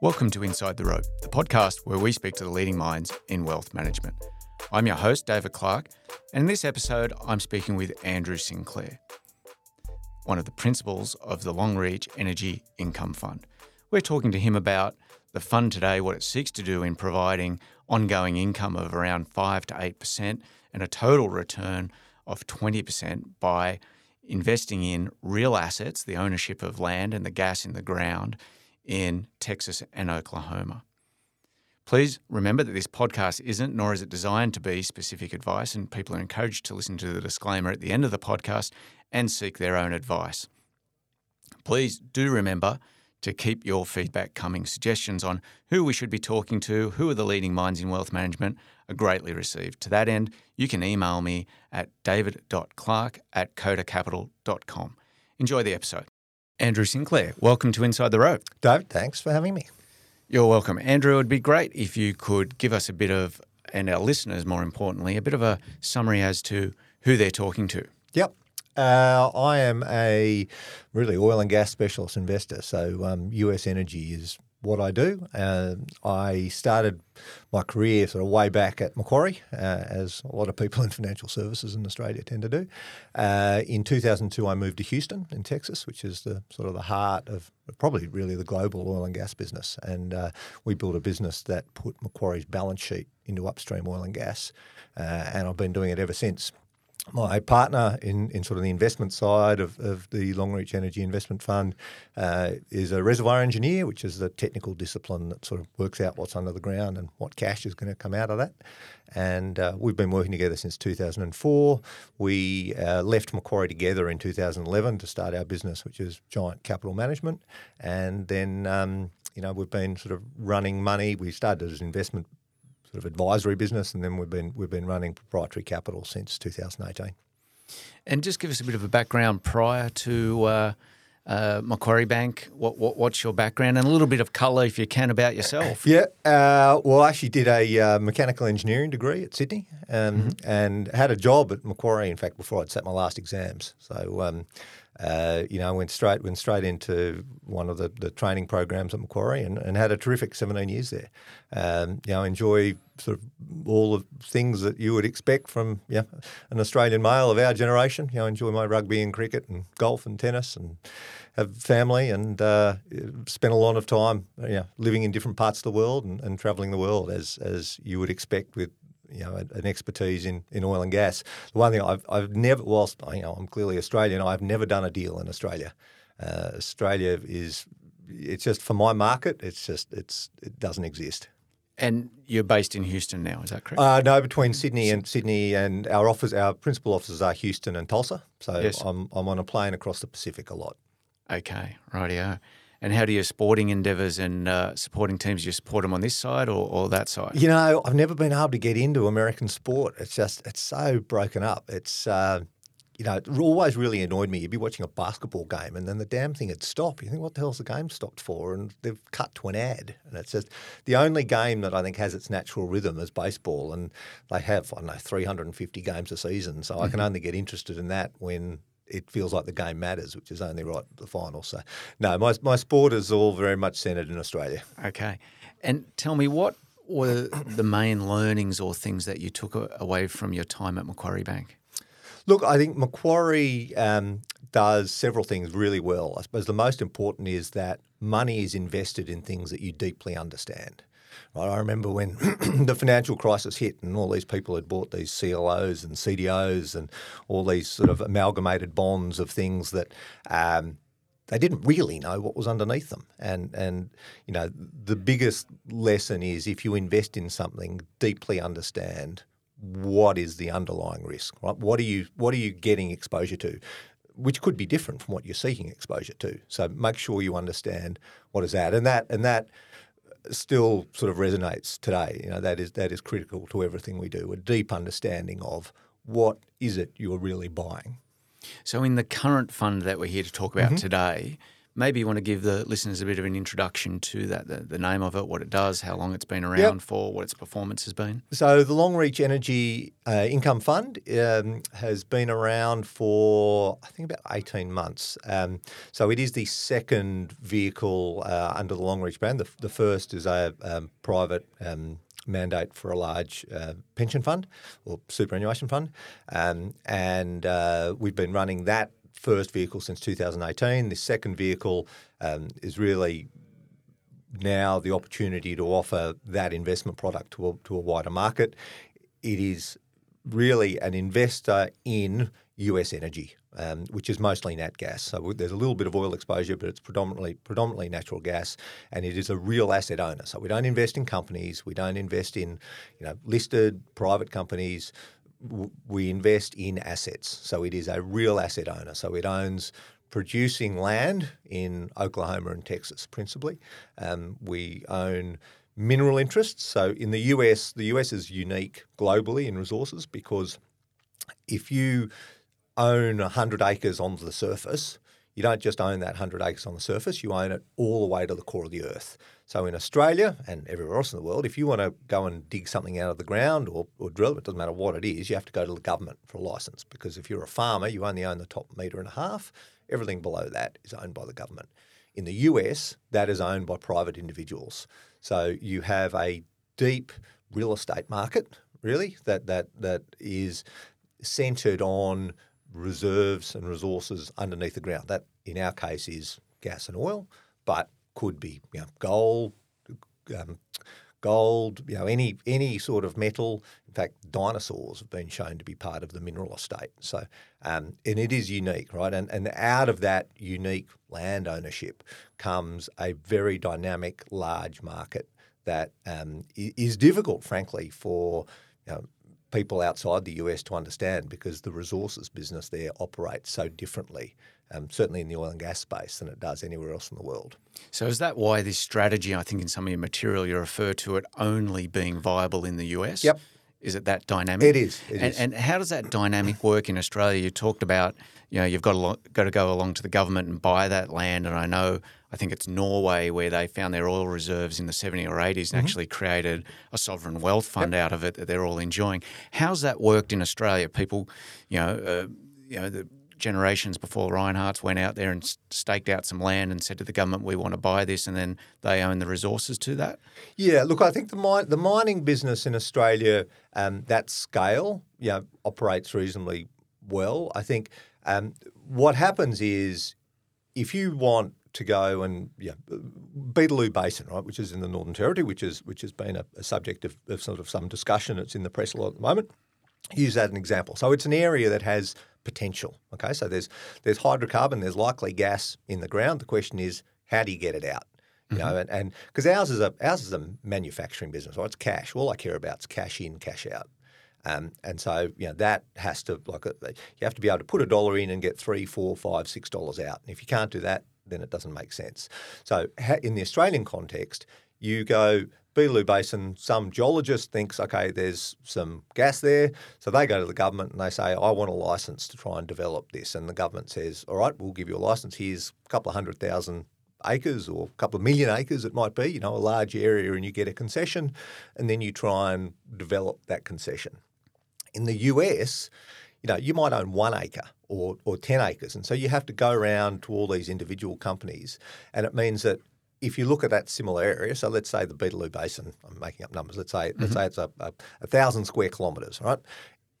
Welcome to Inside the Rope, the podcast where we speak to the leading minds in wealth management. I'm your host, David Clark, and in this episode, I'm speaking with Andrew Sinclair, one of the principals of the Longreach Energy Income Fund. We're talking to him about the fund today, what it seeks to do in providing ongoing income of around 5 to 8% and a total return of 20% by investing in real assets, the ownership of land and the gas in the ground in Texas and Oklahoma. Please remember that this podcast isn't, nor is it designed to be specific advice, and people are encouraged to listen to the disclaimer at the end of the podcast and seek their own advice. Please do remember to keep your feedback coming. Suggestions on who we should be talking to, who are the leading minds in wealth management, are greatly received. To that end, you can email me at david.clark at codacapital.com. Enjoy the episode. Andrew Sinclair, welcome to Inside the Rope. David, thanks for having me. You're welcome. Andrew, it would be great if you could give us a bit of, and our listeners more importantly, a bit of a summary as to who they're talking to. Yep. Uh, I am a really oil and gas specialist investor. So, um, US energy is what I do. Uh, I started my career sort of way back at Macquarie, uh, as a lot of people in financial services in Australia tend to do. Uh, in 2002, I moved to Houston in Texas, which is the sort of the heart of probably really the global oil and gas business. And uh, we built a business that put Macquarie's balance sheet into upstream oil and gas. Uh, and I've been doing it ever since my partner in, in sort of the investment side of, of the Longreach Energy Investment Fund uh, is a reservoir engineer, which is the technical discipline that sort of works out what's under the ground and what cash is going to come out of that. And uh, we've been working together since 2004. We uh, left Macquarie together in 2011 to start our business, which is Giant Capital Management. And then, um, you know, we've been sort of running money. We started as an investment sort of advisory business, and then we've been we've been running proprietary capital since 2018. And just give us a bit of a background prior to uh, uh, Macquarie Bank. What, what, what's your background and a little bit of colour, if you can, about yourself? Yeah, uh, well, I actually did a uh, mechanical engineering degree at Sydney um, mm-hmm. and had a job at Macquarie. In fact, before I'd sat my last exams, so. Um, uh, you know, went straight went straight into one of the, the training programs at Macquarie and, and had a terrific 17 years there. Um, you know, enjoy sort of all the things that you would expect from yeah, an Australian male of our generation. You know, enjoy my rugby and cricket and golf and tennis and have family and uh, spent a lot of time you know, living in different parts of the world and, and traveling the world as as you would expect with you know an expertise in, in oil and gas. The one thing I've I've never whilst you know I'm clearly Australian, I've never done a deal in Australia. Uh, Australia is it's just for my market. It's just it's it doesn't exist. And you're based in Houston now, is that correct? Uh, no, between Sydney and Sydney, and our office, our principal offices are Houston and Tulsa. So yes. I'm I'm on a plane across the Pacific a lot. Okay, rightio. And how do your sporting endeavours and uh, supporting teams, do you support them on this side or, or that side? You know, I've never been able to get into American sport. It's just, it's so broken up. It's, uh, you know, it always really annoyed me. You'd be watching a basketball game and then the damn thing would stop. You think, what the hell's the game stopped for? And they've cut to an ad. And it's just the only game that I think has its natural rhythm is baseball. And they have, I don't know, 350 games a season. So mm-hmm. I can mm-hmm. only get interested in that when it feels like the game matters, which is only right at the final. So, no, my, my sport is all very much centred in Australia. Okay. And tell me, what were the main learnings or things that you took away from your time at Macquarie Bank? Look, I think Macquarie um, does several things really well. I suppose the most important is that money is invested in things that you deeply understand. I remember when the financial crisis hit and all these people had bought these CLOs and CDOs and all these sort of amalgamated bonds of things that um, they didn't really know what was underneath them. And and you know the biggest lesson is if you invest in something, deeply understand what is the underlying risk. Right? What are you what are you getting exposure to? Which could be different from what you're seeking exposure to. So make sure you understand what is that. And that and that still sort of resonates today. You know, that is that is critical to everything we do. A deep understanding of what is it you're really buying. So, in the current fund that we're here to talk about mm-hmm. today, maybe you want to give the listeners a bit of an introduction to that, the, the name of it, what it does, how long it's been around yep. for, what its performance has been. So the Longreach Energy uh, Income Fund um, has been around for I think about eighteen months. Um, so it is the second vehicle uh, under the Longreach brand. The, the first is a um, private um, mandate for a large uh, pension fund or superannuation fund. Um, and uh, we've been running that first vehicle since 2018. The second vehicle um, is really now the opportunity to offer that investment product to a, to a wider market. It is really an investor in US energy um, which is mostly nat gas. So there's a little bit of oil exposure, but it's predominantly predominantly natural gas, and it is a real asset owner. So we don't invest in companies, we don't invest in you know listed private companies. We invest in assets. So it is a real asset owner. So it owns producing land in Oklahoma and Texas principally. Um, we own mineral interests. So in the US, the US is unique globally in resources because if you own 100 acres on the surface, you don't just own that 100 acres on the surface, you own it all the way to the core of the earth. So in Australia and everywhere else in the world, if you want to go and dig something out of the ground or, or drill, it doesn't matter what it is, you have to go to the government for a license because if you're a farmer, you only own the top metre and a half. Everything below that is owned by the government. In the US, that is owned by private individuals. So you have a deep real estate market, really, that that that is centred on reserves and resources underneath the ground. That, in our case, is gas and oil, but could be you know, gold, um, gold, you know, any any sort of metal. In fact, dinosaurs have been shown to be part of the mineral estate. So, um, and it is unique, right? And and out of that unique land ownership comes a very dynamic, large market that um, is difficult, frankly, for you know, people outside the US to understand because the resources business there operates so differently, um, certainly in the oil and gas space, than it does anywhere else in the world. So, is that why this strategy, I think in some of your material, you refer to it only being viable in the US? Yep. Is it that dynamic? It is. It and, is. and, how does that dynamic work in Australia? You talked about, you know, you've got to, got to go along to the government and buy that land. And I know I think it's Norway where they found their oil reserves in the 70s or 80s and mm-hmm. actually created a sovereign wealth fund yep. out of it that they're all enjoying. How's that worked in Australia? People, you know, uh, you know, the generations before Rinehart's went out there and staked out some land and said to the government, "We want to buy this," and then they own the resources to that. Yeah, look, I think the mine, the mining business in Australia, um, that scale, you know, operates reasonably well. I think um, what happens is if you want to go and yeah, Beetaloo Basin, right, which is in the Northern Territory, which is which has been a, a subject of, of, sort of some discussion. It's in the press a lot at the moment. Use that as an example. So it's an area that has potential. Okay, so there's there's hydrocarbon, there's likely gas in the ground. The question is, how do you get it out? You mm-hmm. know, and because ours is a ours is a manufacturing business, right? It's cash. All I care about is cash in, cash out. Um, and so you know that has to like uh, you have to be able to put a dollar in and get three, four, five, six dollars out. And if you can't do that, then it doesn't make sense. So in the Australian context, you go Beetaloo Basin, some geologist thinks, okay, there's some gas there. So they go to the government and they say, I want a license to try and develop this. And the government says, all right, we'll give you a license. Here's a couple of hundred thousand acres or a couple of million acres, it might be, you know, a large area, and you get a concession. And then you try and develop that concession. In the US, you know, you might own one acre or, or 10 acres. And so you have to go around to all these individual companies. And it means that if you look at that similar area, so let's say the Beetaloo Basin, I'm making up numbers, let's say, mm-hmm. let's say it's a, a, a thousand square kilometres, right?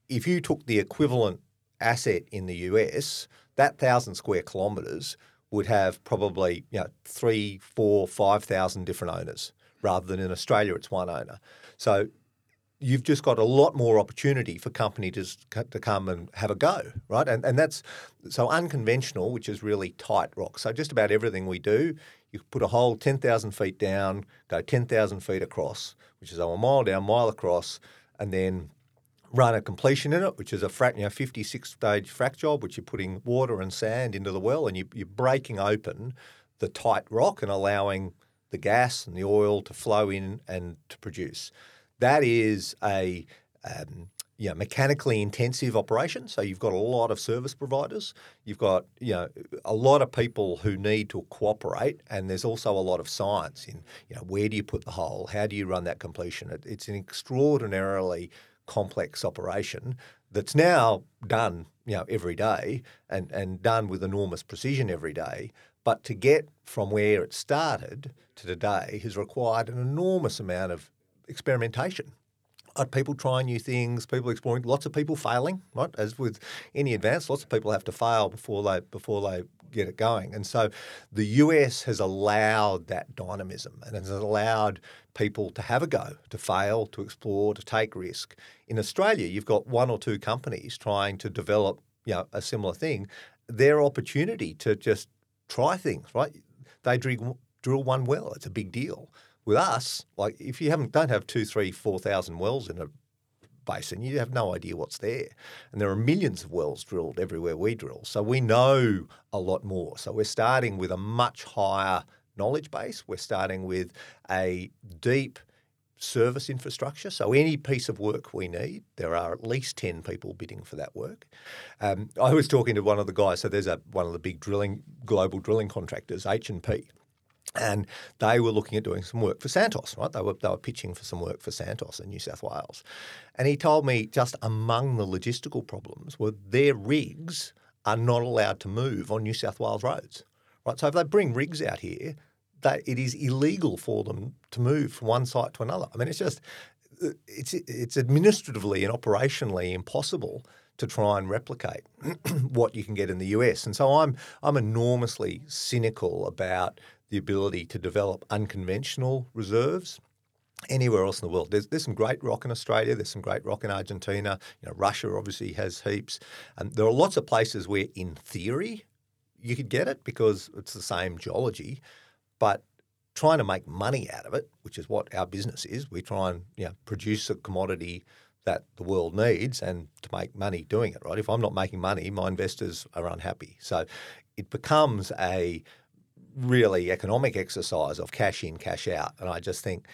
If you took the equivalent asset in the US, that thousand square kilometres would have probably you know three, four, five thousand different owners, rather than in Australia it's one owner. So you've just got a lot more opportunity for company to, to come and have a go, right? And, and that's so unconventional, which is really tight rock. So just about everything we do, you put a hole 10,000 feet down, go 10,000 feet across, which is a mile down, mile across, and then run a completion in it, which is a frac, you know, 56 stage frac job, which you're putting water and sand into the well and you, you're breaking open the tight rock and allowing the gas and the oil to flow in and to produce. That is a um, you know, mechanically intensive operation. So you've got a lot of service providers. You've got you know a lot of people who need to cooperate, and there's also a lot of science in you know where do you put the hole, how do you run that completion. It, it's an extraordinarily complex operation that's now done you know every day and and done with enormous precision every day. But to get from where it started to today has required an enormous amount of experimentation people trying new things, people exploring, lots of people failing, right? As with any advance, lots of people have to fail before they before they get it going. And so the US has allowed that dynamism and has allowed people to have a go, to fail, to explore, to take risk. In Australia, you've got one or two companies trying to develop you know, a similar thing. Their opportunity to just try things, right? They drill one well. It's a big deal. With us, like if you haven't don't have two, three, four thousand wells in a basin, you have no idea what's there. And there are millions of wells drilled everywhere we drill. So we know a lot more. So we're starting with a much higher knowledge base. We're starting with a deep service infrastructure. So any piece of work we need, there are at least 10 people bidding for that work. Um, I was talking to one of the guys, so there's a one of the big drilling global drilling contractors, H&P and they were looking at doing some work for Santos, right? They were, they were pitching for some work for Santos in New South Wales. And he told me just among the logistical problems were their rigs are not allowed to move on New South Wales roads, right? So if they bring rigs out here, that it is illegal for them to move from one site to another. I mean, it's just it's it's administratively and operationally impossible to try and replicate what you can get in the US. And so I'm I'm enormously cynical about the ability to develop unconventional reserves anywhere else in the world. There's, there's some great rock in Australia. There's some great rock in Argentina. You know, Russia obviously has heaps. And there are lots of places where, in theory, you could get it because it's the same geology. But trying to make money out of it, which is what our business is, we try and you know, produce a commodity that the world needs and to make money doing it, right? If I'm not making money, my investors are unhappy. So it becomes a really economic exercise of cash in, cash out. And I just think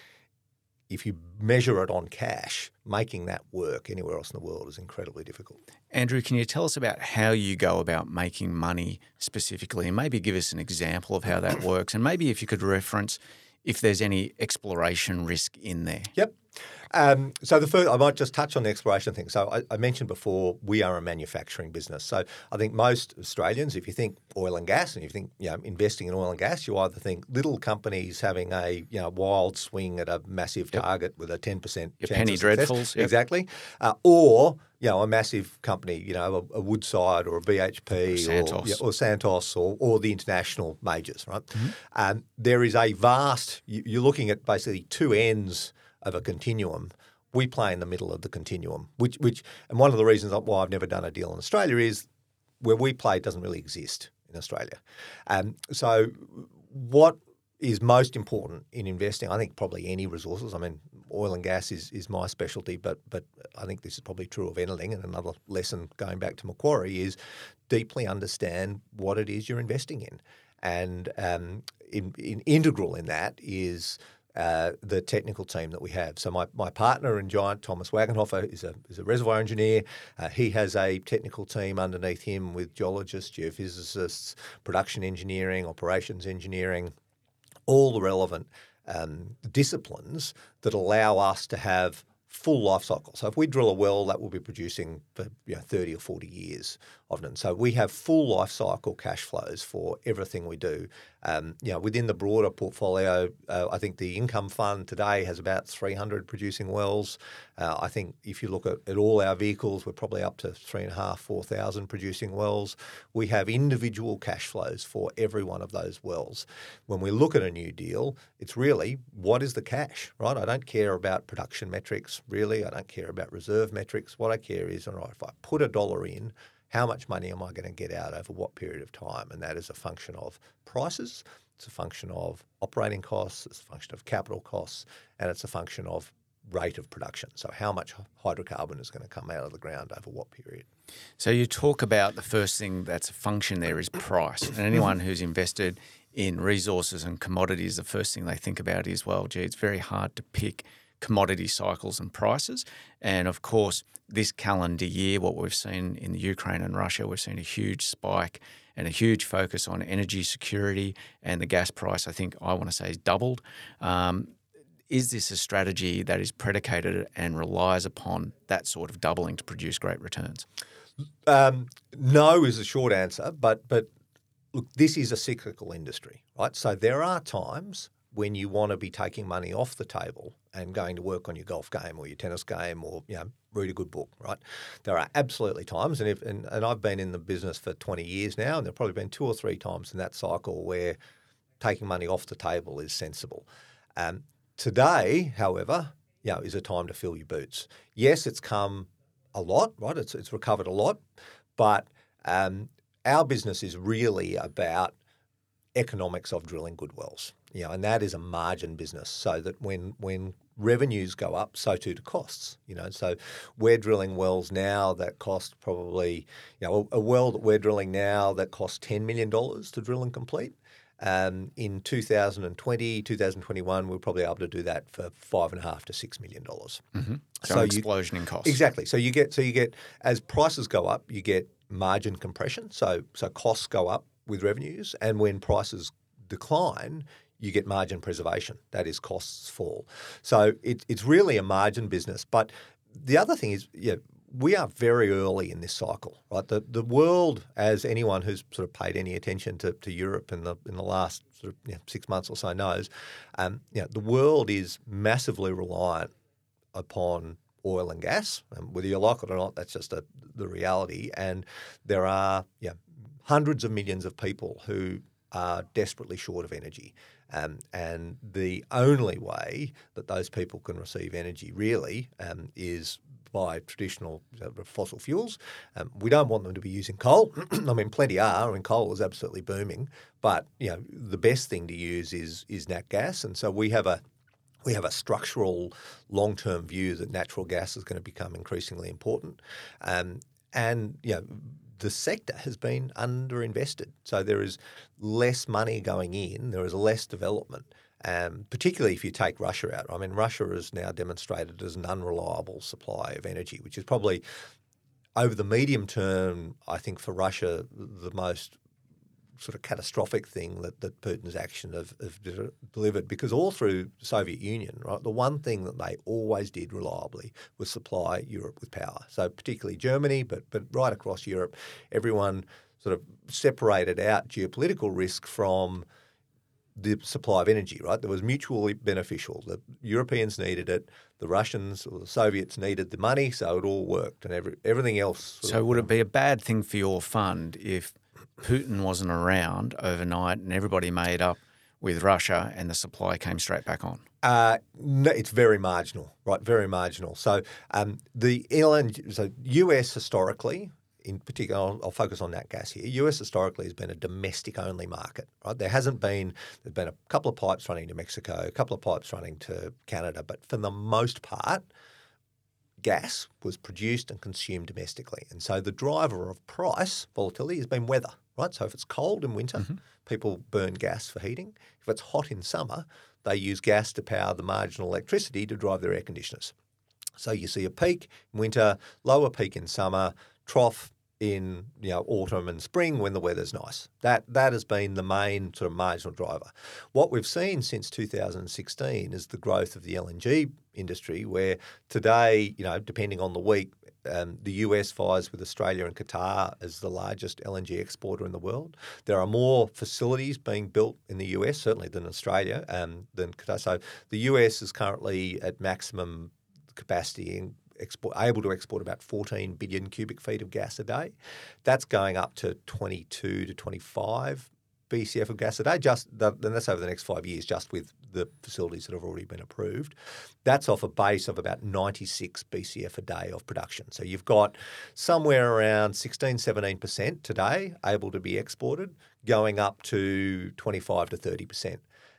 if you measure it on cash, making that work anywhere else in the world is incredibly difficult. Andrew, can you tell us about how you go about making money specifically and maybe give us an example of how that works? And maybe if you could reference if there's any exploration risk in there. Yep. Um, so the first, I might just touch on the exploration thing. So I, I, mentioned before, we are a manufacturing business. So I think most Australians, if you think oil and gas, and if you think you know investing in oil and gas, you either think little companies having a you know wild swing at a massive yep. target with a ten percent penny dreadfuls, yep. exactly, uh, or you know, a massive company, you know, a, a Woodside or a BHP or Santos or, yeah, or, Santos or, or, the international majors, right? Mm-hmm. Um, there is a vast, you, are looking at basically two ends of a continuum. We play in the middle of the continuum, which, which, and one of the reasons why I've never done a deal in Australia is where we play doesn't really exist in Australia. Um, so, what is most important in investing? I think probably any resources. I mean, oil and gas is, is my specialty, but but I think this is probably true of anything. And another lesson going back to Macquarie is deeply understand what it is you're investing in, and um, in, in integral in that is uh, the technical team that we have. So my, my partner in Giant, Thomas Wagenhofer, is a, is a reservoir engineer. Uh, he has a technical team underneath him with geologists, geophysicists, production engineering, operations engineering, all the relevant um, disciplines that allow us to have full life cycle. So if we drill a well, that will be producing for you know, 30 or 40 years often. So we have full life cycle cash flows for everything we do. Um, you know, within the broader portfolio, uh, I think the income fund today has about 300 producing wells. Uh, I think if you look at, at all our vehicles, we're probably up to three and a half, four thousand producing wells. We have individual cash flows for every one of those wells. When we look at a new deal, it's really what is the cash, right? I don't care about production metrics really. I don't care about reserve metrics. What I care is, all right, if I put a dollar in, how much money am I going to get out over what period of time? And that is a function of prices, it's a function of operating costs, it's a function of capital costs, and it's a function of rate of production. So, how much hydrocarbon is going to come out of the ground over what period? So, you talk about the first thing that's a function there is price. And anyone who's invested in resources and commodities, the first thing they think about is, well, gee, it's very hard to pick commodity cycles and prices. And of course, this calendar year, what we've seen in the Ukraine and Russia, we've seen a huge spike and a huge focus on energy security. And the gas price, I think, I want to say, is doubled. Um, is this a strategy that is predicated and relies upon that sort of doubling to produce great returns? Um, no is the short answer, but but look, this is a cyclical industry, right? So there are times when you want to be taking money off the table and going to work on your golf game or your tennis game or you know read a good book, right? There are absolutely times, and if and, and I've been in the business for twenty years now, and there've probably been two or three times in that cycle where taking money off the table is sensible. Um, today, however, you know, is a time to fill your boots. Yes, it's come a lot, right? It's it's recovered a lot, but um, our business is really about economics of drilling good wells. You know, and that is a margin business. So that when when revenues go up, so too do costs. You know, so we're drilling wells now that cost probably, you know, a, a well that we're drilling now that costs ten million dollars to drill and complete. Um, in 2020, 2021, we are probably able to do that for five and a half to six million dollars. Mm-hmm. So, so explosion you, in costs. Exactly. So you get so you get as prices go up, you get margin compression. So so costs go up with revenues, and when prices decline, you get margin preservation. That is, costs fall. So it, it's really a margin business. But the other thing is, yeah, we are very early in this cycle, right? The the world, as anyone who's sort of paid any attention to, to Europe in the in the last sort of you know, six months or so knows, um, you know, the world is massively reliant upon oil and gas. And whether you like it or not, that's just a, the reality. And there are you know, hundreds of millions of people who are desperately short of energy. Um, and the only way that those people can receive energy really um, is by traditional uh, fossil fuels. Um, we don't want them to be using coal. I mean, plenty are. I mean, coal is absolutely booming, but you know, the best thing to use is is nat gas, and so we have a we have a structural long term view that natural gas is going to become increasingly important, um, and you know. The sector has been underinvested. So there is less money going in, there is less development. Um, particularly if you take Russia out. I mean, Russia is now demonstrated as an unreliable supply of energy, which is probably over the medium term, I think for Russia, the most sort of catastrophic thing that, that Putin's action have, have delivered because all through Soviet Union, right, the one thing that they always did reliably was supply Europe with power. So particularly Germany, but but right across Europe, everyone sort of separated out geopolitical risk from – the supply of energy, right? That was mutually beneficial. The Europeans needed it, the Russians or the Soviets needed the money, so it all worked, and every, everything else. So, would it be a bad thing for your fund if Putin wasn't around overnight and everybody made up with Russia and the supply came straight back on? Uh, no, it's very marginal, right? Very marginal. So um, the LNG, so US historically in particular, I'll, I'll, focus on that gas here. US historically has been a domestic only market, right? There hasn't been, there's been a couple of pipes running to Mexico, a couple of pipes running to Canada, but for the most part, gas was produced and consumed domestically. And so the driver of price volatility has been weather, right? So if it's cold in winter, mm-hmm. people burn gas for heating. If it's hot in summer, they use gas to power the marginal electricity to drive their air conditioners. So you see a peak in winter, lower peak in summer, trough in you know autumn and spring when the weather's nice. That that has been the main sort of marginal driver. What we've seen since 2016 is the growth of the LNG industry, where today, you know, depending on the week, um, the US fires with Australia and Qatar as the largest LNG exporter in the world. There are more facilities being built in the US, certainly than Australia, um, than Qatar. So the US is currently at maximum capacity export, able to export about 14 billion cubic feet of gas a day. That's going up to 22 to 25 BCF of gas a day. Just the, and that's over the next five years, just with the facilities that have already been approved. That's off a base of about 96 BCF a day of production. So you've got somewhere around 16, 17% today able to be exported, going up to 25 to 30%.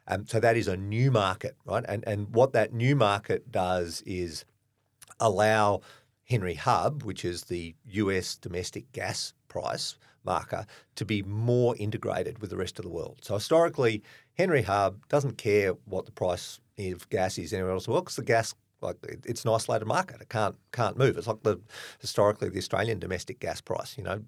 Um, so that is a new market, right? And and what that new market does is allow Henry Hub, which is the US domestic gas price marker, to be more integrated with the rest of the world. So historically, Henry Hub doesn't care what the price of gas is anywhere else in the world because the gas like it's an isolated market. It can't can't move. It's like the historically the Australian domestic gas price. You know,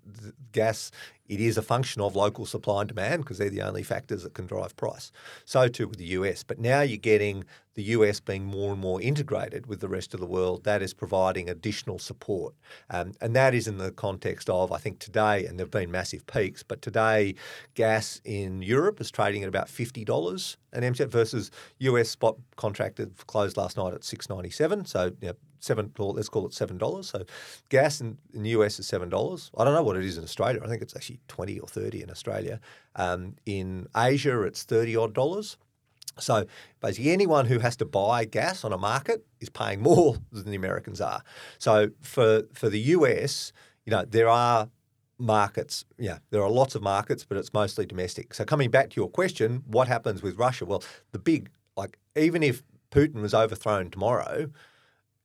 gas it is a function of local supply and demand because they're the only factors that can drive price. So too with the US. But now you're getting the US being more and more integrated with the rest of the world. That is providing additional support, um, and that is in the context of I think today, and there've been massive peaks, but today gas in Europe is trading at about fifty dollars an MCF versus US spot contracted closed last night at six ninety seven. So you know, seven. Let's call it seven dollars. So gas in, in, the US is seven dollars. I don't know what it is in Australia. I think it's actually twenty or thirty in Australia. Um, in Asia, it's thirty odd dollars. So basically, anyone who has to buy gas on a market is paying more than the Americans are. So for for the US, you know, there are markets. Yeah, there are lots of markets, but it's mostly domestic. So coming back to your question, what happens with Russia? Well, the big like even if Putin was overthrown tomorrow,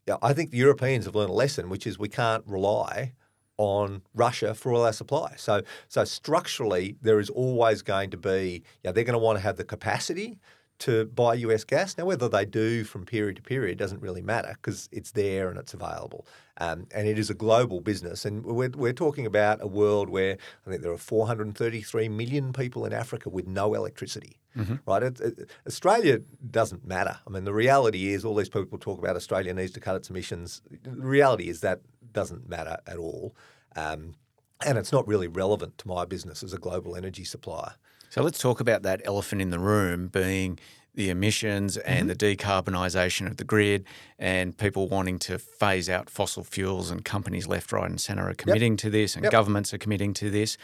yeah, I think the Europeans have learned a lesson, which is we can't rely on Russia for all our supply. So, so structurally, there is always going to be, yeah, they're going to want to have the capacity to buy US gas. Now, whether they do from period to period doesn't really matter because it's there and it's available. Um, and it is a global business. And we're, we're talking about a world where I think there are 433 million people in Africa with no electricity. Mm-hmm. Right? It, it, Australia doesn't matter. I mean, the reality is all these people talk about Australia needs to cut its emissions. The reality is that doesn't matter at all. Um, and it's not really relevant to my business as a global energy supplier. So let's talk about that elephant in the room being the emissions and mm-hmm. the decarbonisation of the grid and people wanting to phase out fossil fuels and companies left, right and centre are committing yep. to this and yep. governments are committing to this.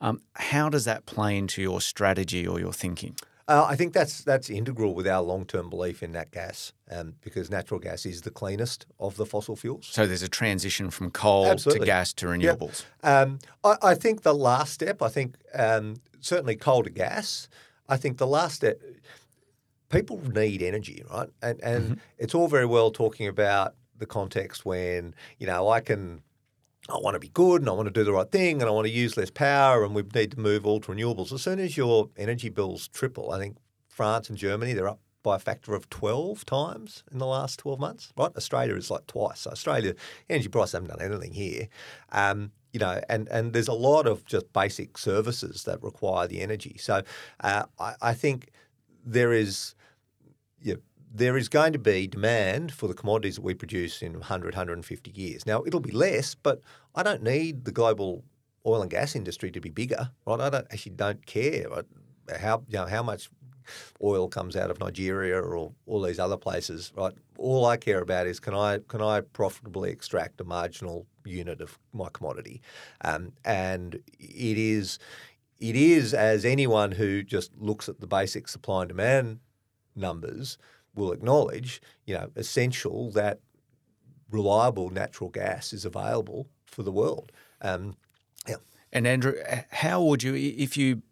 Um, how does that play into your strategy or your thinking? Uh, I think that's that's integral with our long term belief in nat gas, um, because natural gas is the cleanest of the fossil fuels. So there's a transition from coal Absolutely. to gas to renewables. Yep. Um, I, I, think the last step, I think um, certainly coal to gas. I think the last step, people need energy, right? And and mm-hmm. it's all very well talking about the context when you know I can I want to be good and I want to do the right thing and I want to use less power and we need to move all to renewables. As soon as your energy bills triple, I think France and Germany, they're up by a factor of 12 times in the last 12 months, right? Australia is like twice. Australia, energy prices haven't done anything here. Um, you know, and, and there's a lot of just basic services that require the energy. So uh, I, I think there is, you know, there is going to be demand for the commodities that we produce in 100, 150 years. Now, it'll be less, but I don't need the global oil and gas industry to be bigger, right? I don't actually don't care how you know how much oil comes out of Nigeria or all these other places, right? All I care about is can I can I profitably extract a marginal unit of my commodity, um, and it is it is as anyone who just looks at the basic supply and demand numbers will acknowledge, you know, essential that reliable natural gas is available for the world. Um, yeah. And Andrew, how would you, if you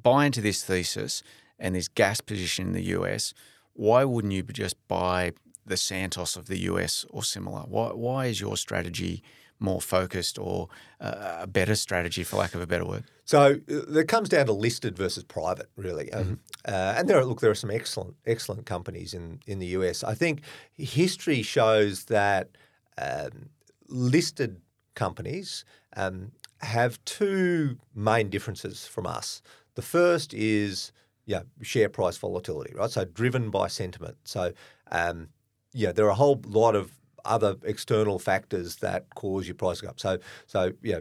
buy into this thesis and this gas position in the US, why wouldn't you just buy the Santos of the US or similar? Why, why is your strategy more focused or uh, a better strategy, for lack of a better word? So uh, it comes down to listed versus private, really. Um, mm-hmm. uh, and there are look, there are some excellent excellent companies in in the US. I think history shows that um, listed companies um, have two main differences from us. The first is yeah, share price volatility, right? So driven by sentiment. So um, yeah, there are a whole lot of other external factors that cause your price to go up. So, so yeah,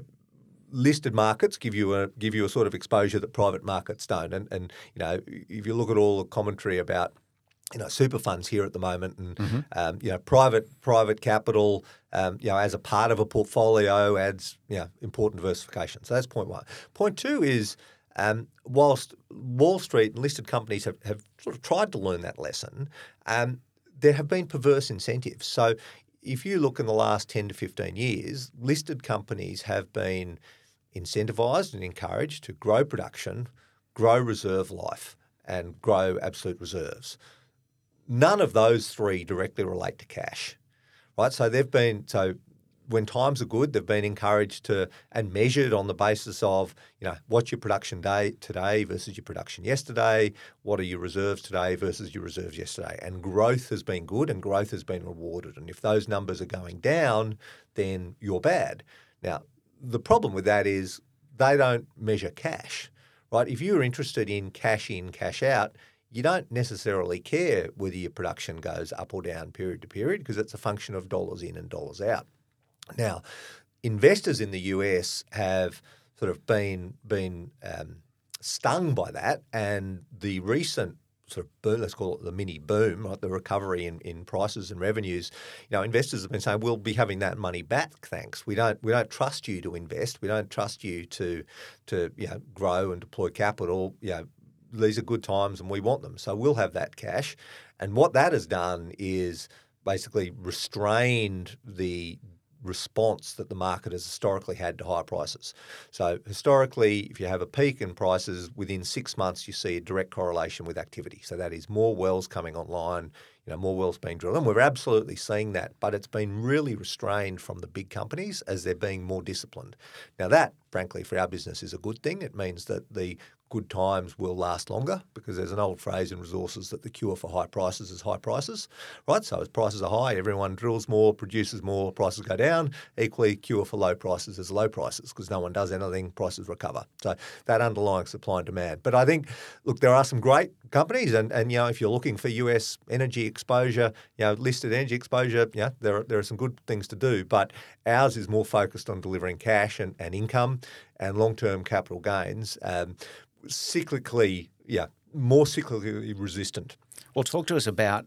listed markets give you a give you a sort of exposure that private markets don't. And and you know, if you look at all the commentary about you know super funds here at the moment, and mm-hmm. um, you know private private capital, um, you know as a part of a portfolio adds you know important diversification. So that's point one. Point two is. Um, whilst Wall Street and listed companies have, have sort of tried to learn that lesson, um, there have been perverse incentives. So if you look in the last 10 to 15 years, listed companies have been incentivised and encouraged to grow production, grow reserve life, and grow absolute reserves. None of those three directly relate to cash, right? So they've been so when times are good, they've been encouraged to and measured on the basis of, you know, what's your production day today versus your production yesterday? What are your reserves today versus your reserves yesterday? And growth has been good and growth has been rewarded. And if those numbers are going down, then you're bad. Now, the problem with that is they don't measure cash, right? If you're interested in cash in, cash out, you don't necessarily care whether your production goes up or down period to period because it's a function of dollars in and dollars out. Now, investors in the US have sort of been been um, stung by that, and the recent sort of boom, let's call it the mini boom, right, the recovery in, in prices and revenues, you know, investors have been saying we'll be having that money back. Thanks. We don't we don't trust you to invest. We don't trust you to to you know grow and deploy capital. You know, these are good times and we want them. So we'll have that cash. And what that has done is basically restrained the response that the market has historically had to higher prices. So historically, if you have a peak in prices within six months, you see a direct correlation with activity. So that is more wells coming online, you know, more wells being drilled, and we're absolutely seeing that. But it's been really restrained from the big companies as they're being more disciplined. Now that, frankly, for our business is a good thing. It means that the good times will last longer because there's an old phrase in resources that the cure for high prices is high prices, right? So as prices are high, everyone drills more, produces more, prices go down. Equally, cure for low prices is low prices because no one does anything, prices recover. So that underlying supply and demand. But I think, look, there are some great companies, and, and you know, if you're looking for US energy exposure, you know, listed energy exposure, yeah, there are, there are some good things to do. But ours is more focused on delivering cash and, and income and long-term capital gains. Um, cyclically, yeah, more cyclically resistant. Well, talk to us about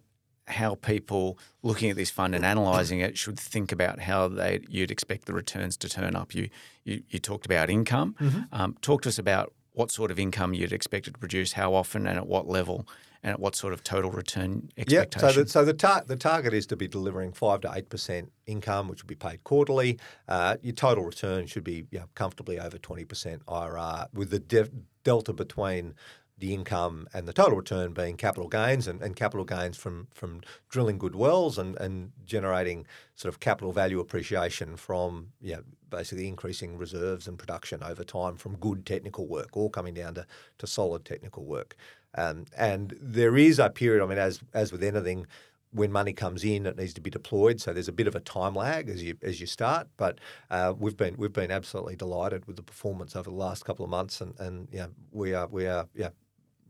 how people looking at this fund and analysing it should think about how they you'd expect the returns to turn up. You you, you talked about income. Mm-hmm. Um, talk to us about what sort of income you'd expect it to produce, how often, and at what level, and at what sort of total return expectation. Yeah, so the, so the, tar- the target is to be delivering five to eight percent income, which will be paid quarterly. Uh, your total return should be you know, comfortably over twenty percent IRR, with the de- delta between the income and the total return being capital gains and, and capital gains from, from drilling good wells and, and generating sort of capital value appreciation from you know, basically increasing reserves and production over time from good technical work, all coming down to, to solid technical work. Um, and there is a period, I mean, as, as with anything, when money comes in, it needs to be deployed. So there's a bit of a time lag as you as you start. But uh, we've been we've been absolutely delighted with the performance over the last couple of months, and and yeah, we are we are yeah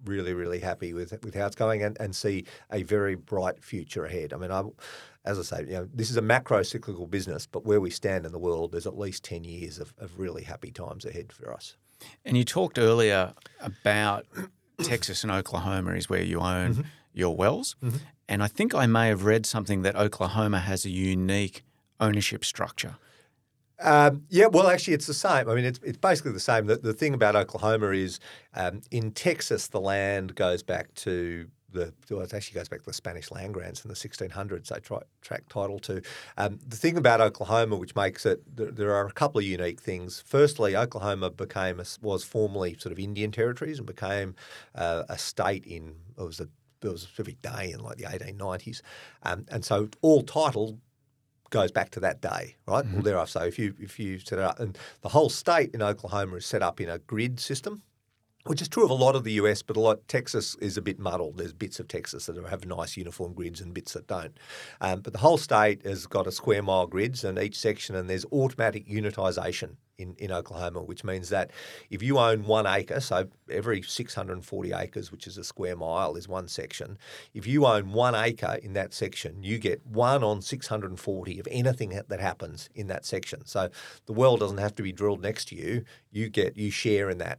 really, really happy with with how it's going and, and see a very bright future ahead. I mean, I, as I say, you know, this is a macro cyclical business, but where we stand in the world, there's at least 10 years of, of really happy times ahead for us. And you talked earlier about Texas and Oklahoma is where you own mm-hmm. your wells. Mm-hmm. And I think I may have read something that Oklahoma has a unique ownership structure. Um, yeah, well, actually, it's the same. I mean, it's, it's basically the same. The, the thing about Oklahoma is um, in Texas, the land goes back to the well, it actually goes back to the Spanish land grants in the 1600s. They try, track title to. Um, the thing about Oklahoma, which makes it, there, there, are a couple of unique things. Firstly, Oklahoma became a, was formerly sort of Indian territories and became uh, a state in it was a it was a specific day in like the 1890s, um, and so all title goes back to that day, right? Mm-hmm. Well, there So if you if you set it up, and the whole state in Oklahoma is set up in a grid system, which is true of a lot of the US, but a lot Texas is a bit muddled. There's bits of Texas that have nice uniform grids and bits that don't. Um, but the whole state has got a square mile grids and each section, and there's automatic unitization in, in Oklahoma, which means that if you own one acre, so every 640 acres, which is a square mile, is one section. If you own one acre in that section, you get one on 640 of anything that happens in that section. So the well doesn't have to be drilled next to you. You get you share in that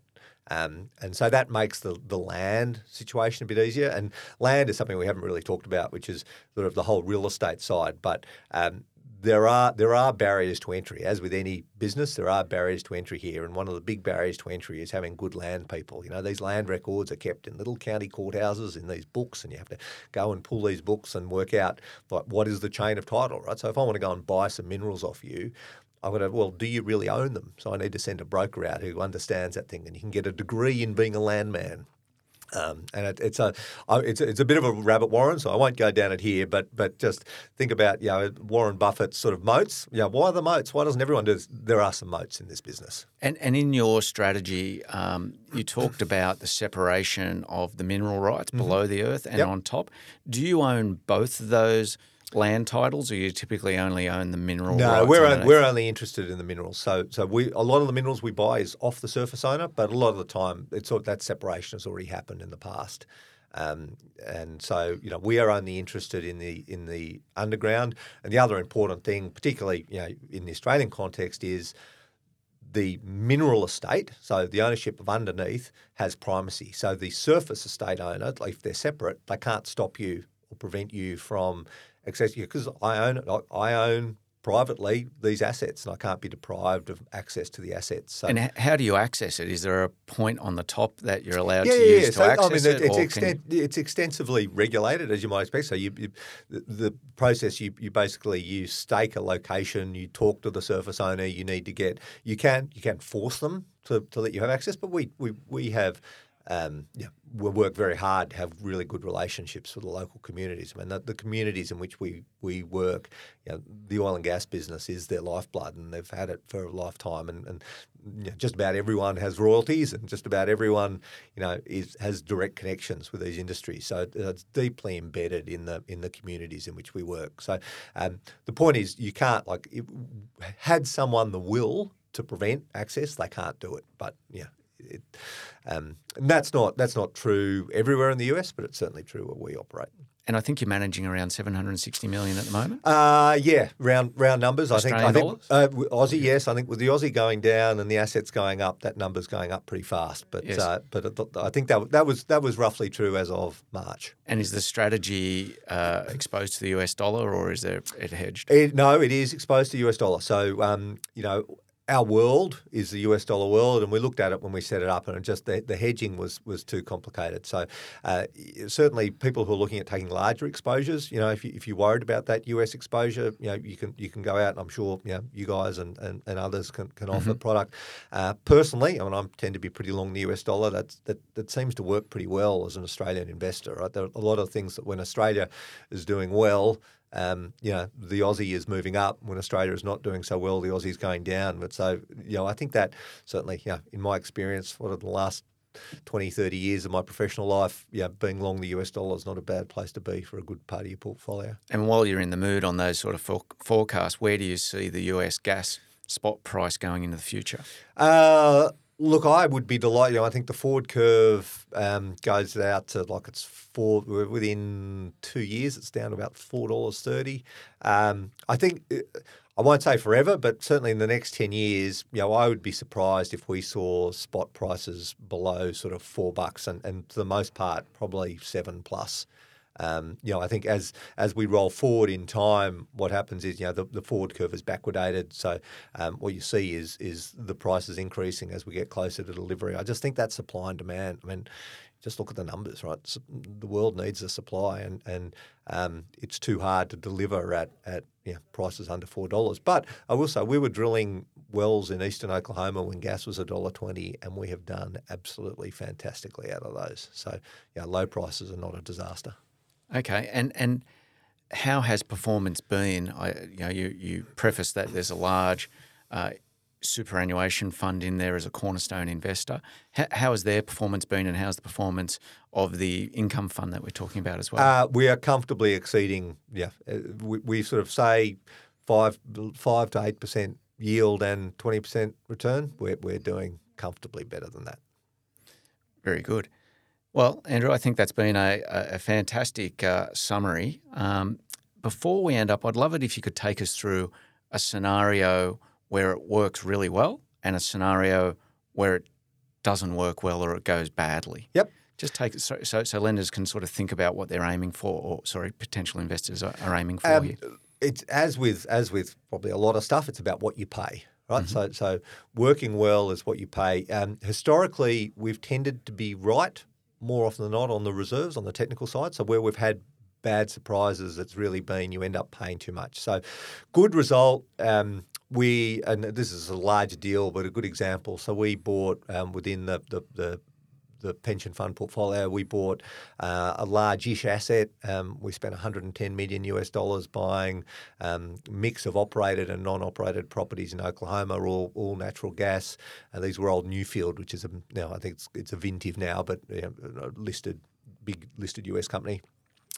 um, and so that makes the, the land situation a bit easier. And land is something we haven't really talked about, which is sort of the whole real estate side. But um, there are there are barriers to entry, as with any business. There are barriers to entry here, and one of the big barriers to entry is having good land people. You know, these land records are kept in little county courthouses in these books, and you have to go and pull these books and work out like what is the chain of title, right? So if I want to go and buy some minerals off you, I'm going to, well, do you really own them? So I need to send a broker out who understands that thing and you can get a degree in being a landman. Um, and it, it's a it's a, it's a bit of a rabbit warren, so I won't go down it here. But but just think about you know Warren Buffett's sort of moats. Yeah, why are the moats? Why doesn't everyone do this? There are some moats in this business. And and in your strategy, um, you talked about the separation of the mineral rights mm-hmm. below the earth and yep. on top. Do you own both of those? Land titles, or you typically only own the mineral? No, we're we're only interested in the minerals. So so we a lot of the minerals we buy is off the surface owner, but a lot of the time it's that separation has already happened in the past. Um, and so, you know, we are only interested in the in the underground. And the other important thing, particularly you know, in the Australian context, is the mineral estate. So the ownership of underneath has primacy. So the surface estate owner, if they're separate, they can't stop you or prevent you from access because I own it. I own privately these assets, and I can't be deprived of access to the assets. So, and how do you access it? Is there a point on the top that you're allowed yeah, to use yeah. to so, access I mean, it? It's, exten- you... it's, extensively regulated, as you might expect. So you, you the, process you, you basically you stake a location, you talk to the surface owner. You need to get you can you can force them to, to let you have access, but we we we have um, yeah, we work very hard to have really good relationships with the local communities. I mean, the, the, communities in which we, we work, you know, the oil and gas business is their lifeblood, and they've had it for a lifetime. And, and you know, just about everyone has royalties, and just about everyone, you know, is, has direct connections with these industries. So it's deeply embedded in the in the communities in which we work. So um, the point is, you can't like it, had someone the will to prevent access, they can't do it. But yeah, it, um, and that's not that's not true everywhere in the US, but it's certainly true where we operate. And I think you're managing around 760 million at the moment. Uh, yeah, round round numbers. Australian I think. I think uh, Aussie, yes. I think with the Aussie going down and the assets going up, that number's going up pretty fast. But yes. uh, but I think that that was that was roughly true as of March. And is the strategy uh, exposed to the US dollar, or is there it hedged? It, no, it is exposed to US dollar. So um, you know our world is the US dollar world, and we looked at it when we set it up, and it just the, the hedging was was too complicated. So uh, certainly, people who are looking at taking larger exposures, you know, if you, if you're worried about that US exposure, you know, you can you can go out, and I'm sure you know you guys and, and, and others can, can offer mm-hmm. product. Uh, personally, I mean, I tend to be pretty long the US dollar. That's that that seems to work pretty well as an Australian investor. Right, there are a lot of things that when Australia is doing well um, you know, the Aussie is moving up when Australia is not doing so well. The Aussie is going down. But so, you know, I think that certainly, you know, in my experience, what are the last 20, 30 years of my professional life, yeah, being long the US dollar is not a bad place to be for a good part of your portfolio. And while you're in the mood on those sort of for- forecasts, where do you see the US gas spot price going into the future? Uh, Look, I would be delighted. You know, I think the forward curve um, goes out to like it's four within two years. It's down to about four dollars thirty. Um, I think uh, I won't say forever, but certainly in the next ten years, you know, I would be surprised if we saw spot prices below sort of four bucks, and, and for the most part, probably seven plus. Um, you know, I think as as we roll forward in time, what happens is you know the, the forward curve is backwardated. So um, what you see is is the prices increasing as we get closer to delivery. I just think that supply and demand. I mean, just look at the numbers, right? The world needs the supply, and and um, it's too hard to deliver at at you know, prices under four dollars. But I will say we were drilling wells in eastern Oklahoma when gas was a dollar twenty, and we have done absolutely fantastically out of those. So yeah, low prices are not a disaster. Okay, and and how has performance been? I, you know, you you preface that there's a large uh, superannuation fund in there as a cornerstone investor. How, how, has their performance been, and how's the performance of the income fund that we're talking about as well? Uh, we are comfortably exceeding. Yeah, uh, we, we sort of say five five to eight percent yield and twenty percent return. We're we're doing comfortably better than that. Very good. Well, Andrew, I think that's been a, a fantastic uh, summary. Um, before we end up, I'd love it if you could take us through a scenario where it works really well and a scenario where it doesn't work well or it goes badly. Yep. Just take it so, so, so lenders can sort of think about what they're aiming for, or sorry, potential investors are, are aiming for um, here. It's as with as with probably a lot of stuff. It's about what you pay right? Mm-hmm. So, so working well is what you pay. Um, historically, we've tended to be right more often than not on the reserves on the technical side. So where we've had bad surprises, it's really been you end up paying too much. So good result. Um, we and this is a large deal, but a good example. So we bought um, within the, the, the the pension fund portfolio. We bought uh, a large-ish asset. Um, we spent 110 million US dollars buying um, mix of operated and non-operated properties in Oklahoma, all, all natural gas. These were old Newfield, which is a, now I think it's, it's Ovintiv now, but you know, listed big listed US company.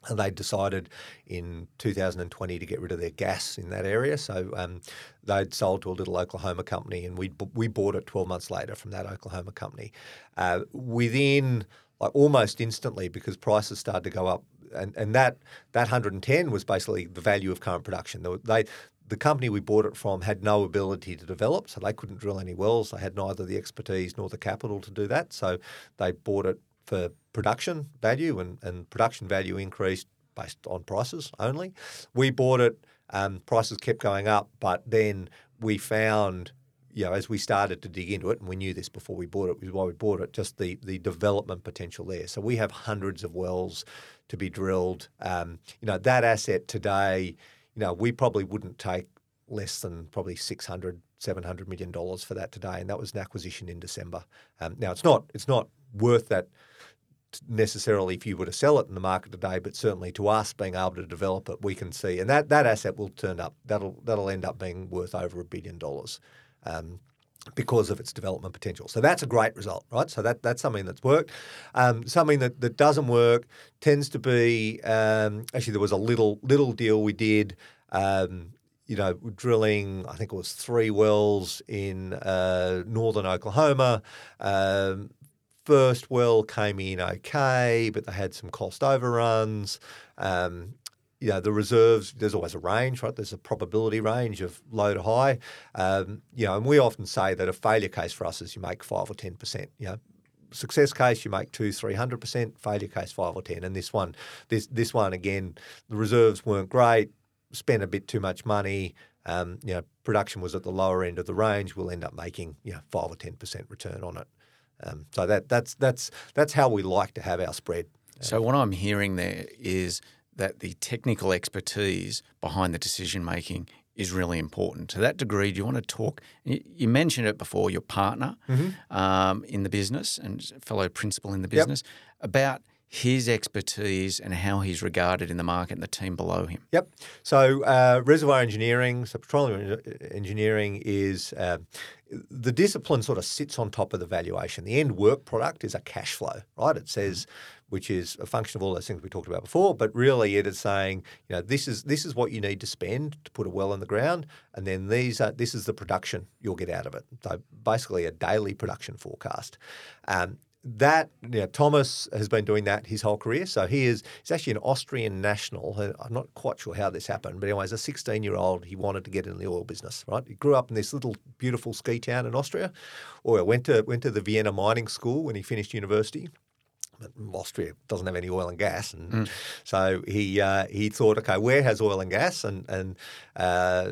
And they decided in 2020 to get rid of their gas in that area. So um, they'd sold to a little Oklahoma company, and we we bought it 12 months later from that Oklahoma company. Uh, within like almost instantly, because prices started to go up, and, and that that 110 was basically the value of current production. They the company we bought it from had no ability to develop, so they couldn't drill any wells. They had neither the expertise nor the capital to do that. So they bought it for production value, and, and production value increased based on prices only. We bought it, um, prices kept going up, but then we found, you know, as we started to dig into it, and we knew this before we bought it, is why we bought it, just the, the development potential there. So we have hundreds of wells to be drilled. Um, you know, that asset today, you know, we probably wouldn't take less than probably 600 700 million dollars for that today and that was an acquisition in December um, now it's not it's not worth that necessarily if you were to sell it in the market today, but certainly to us being able to develop it, we can see, and that, that asset will turn up. That'll that'll end up being worth over a billion dollars. Um, because of its development potential. So that's a great result, right? So that that's something that's worked. Um, something that, that doesn't work tends to be um, actually there was a little little deal we did. Um, you know, drilling, I think it was three wells in uh, northern Oklahoma. First well came in okay, but they had some cost overruns. Um, you know, the reserves, there's always a range, right? There's a probability range of low to high. Um, you know, and we often say that a failure case for us is you make five or 10%. You know, success case you make two, three hundred percent. Failure case five or ten. And this one, this this one again, the reserves weren't great. Spent a bit too much money. Um, you know, production was at the lower end of the range. We'll end up making you know five or ten percent return on it. Um, so that that's that's that's how we like to have our spread. So what I'm hearing there is that the technical expertise behind the decision making is really important. To that degree, do you want to talk? You mentioned it before, your partner mm-hmm. um, in the business and fellow principal in the business yep. about his expertise and how he's regarded in the market and the team below him. Yep. So uh, reservoir engineering, so petroleum engineering is uh, the discipline sort of sits on top of the valuation. The end work product is a cash flow, right? It says, which is a function of all those things we talked about before, but really it is saying, you know, this is this is what you need to spend to put a well in the ground, and then these are this is the production you'll get out of it. So basically, a daily production forecast. Um, that you know, Thomas has been doing that his whole career. So he is he's actually an Austrian national. I'm not quite sure how this happened, but anyway, as a 16 year old, he wanted to get in the oil business. Right, he grew up in this little beautiful ski town in Austria, or went to went to the Vienna Mining School when he finished university. But Austria doesn't have any oil and gas, and mm. so he uh, he thought, okay, where has oil and gas? And and uh,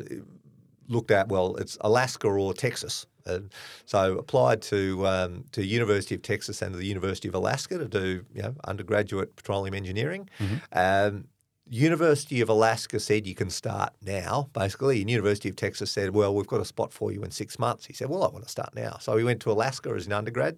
looked at well, it's Alaska or Texas. And so applied to um, to University of Texas and the University of Alaska to do you know undergraduate petroleum engineering. Mm-hmm. Um, University of Alaska said you can start now, basically. And University of Texas said, well, we've got a spot for you in six months. He said, well, I want to start now. So he went to Alaska as an undergrad,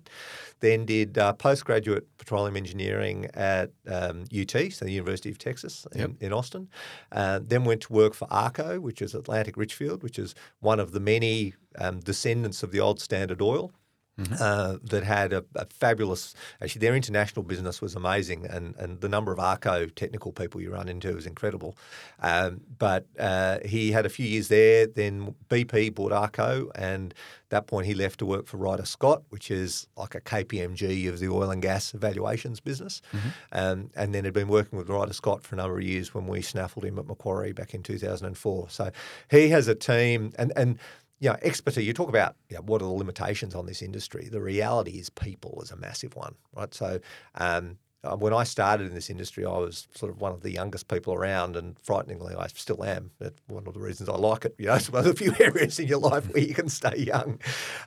then did uh, postgraduate petroleum engineering at um, UT, so the University of Texas in, yep. in Austin. Uh, then went to work for ARCO, which is Atlantic Richfield, which is one of the many um, descendants of the old Standard Oil mm-hmm. uh, that had a, a, fabulous. Actually, their international business was amazing, and, and the number of ARCO technical people you run into is incredible. Um, but uh, he had a few years there. Then BP bought ARCO, and at that point he left to work for Ryder Scott, which is like a KPMG of the oil and gas evaluations business. Mm-hmm. Um, and then had been working with Ryder Scott for a number of years when we snaffled him at Macquarie back in 2004. So he has a team, and and you know, expertise, you talk about you know, what are the limitations on this industry. The reality is people is a massive one, right? So um, uh, when I started in this industry, I was sort of one of the youngest people around, and frighteningly, I still am. That's one of the reasons I like it. You know, it's one of the few areas in your life where you can stay young.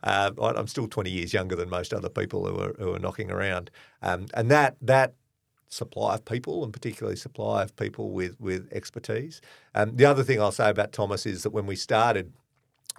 Um, I'm still 20 years younger than most other people who are, who are knocking around, um, and that that supply of people, and particularly supply of people with with expertise. Um, the other thing I'll say about Thomas is that when we started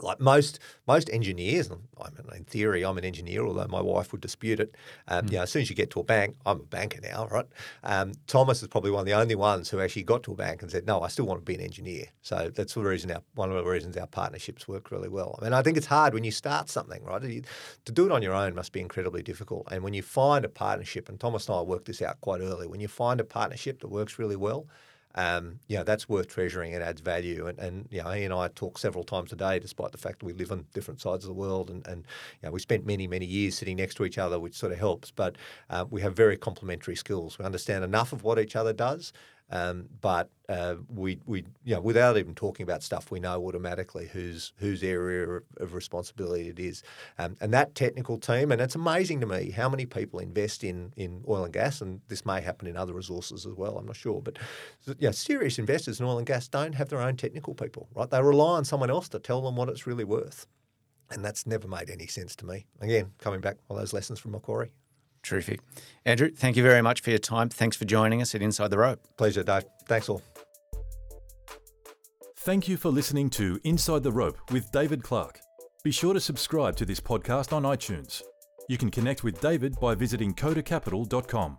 like most most engineers, I mean, in theory, I'm an engineer, although my wife would dispute it. Um, mm. You know, as soon as you get to a bank, I'm a banker now, right? Um, Thomas is probably one of the only ones who actually got to a bank and said, "No, I still want to be an engineer." So that's the reason our one of the reasons our partnerships work really well. I mean, I think it's hard when you start something, right? To do it on your own must be incredibly difficult, and when you find a partnership, and Thomas and I worked this out quite early, when you find a partnership that works really well um, you know, that's worth treasuring It adds value. And, and you know, he and I talk several times a day, despite the fact that we live on different sides of the world. And, and you know, we spent many, many years sitting next to each other, which sort of helps. But uh, we have very complementary skills. We understand enough of what each other does um, but uh, we, we, you know, without even talking about stuff, we know automatically whose whose area of responsibility it is, um, and that technical team. And it's amazing to me how many people invest in in oil and gas, and this may happen in other resources as well. I'm not sure, but know, serious investors in oil and gas don't have their own technical people, right? They rely on someone else to tell them what it's really worth. And that's never made any sense to me. Again, coming back on those lessons from Macquarie. Terrific. Andrew, thank you very much for your time. Thanks for joining us at Inside the Rope. Pleasure, Dave. Thanks all. Thank you for listening to Inside the Rope with David Clark. Be sure to subscribe to this podcast on iTunes. You can connect with David by visiting codacapital.com.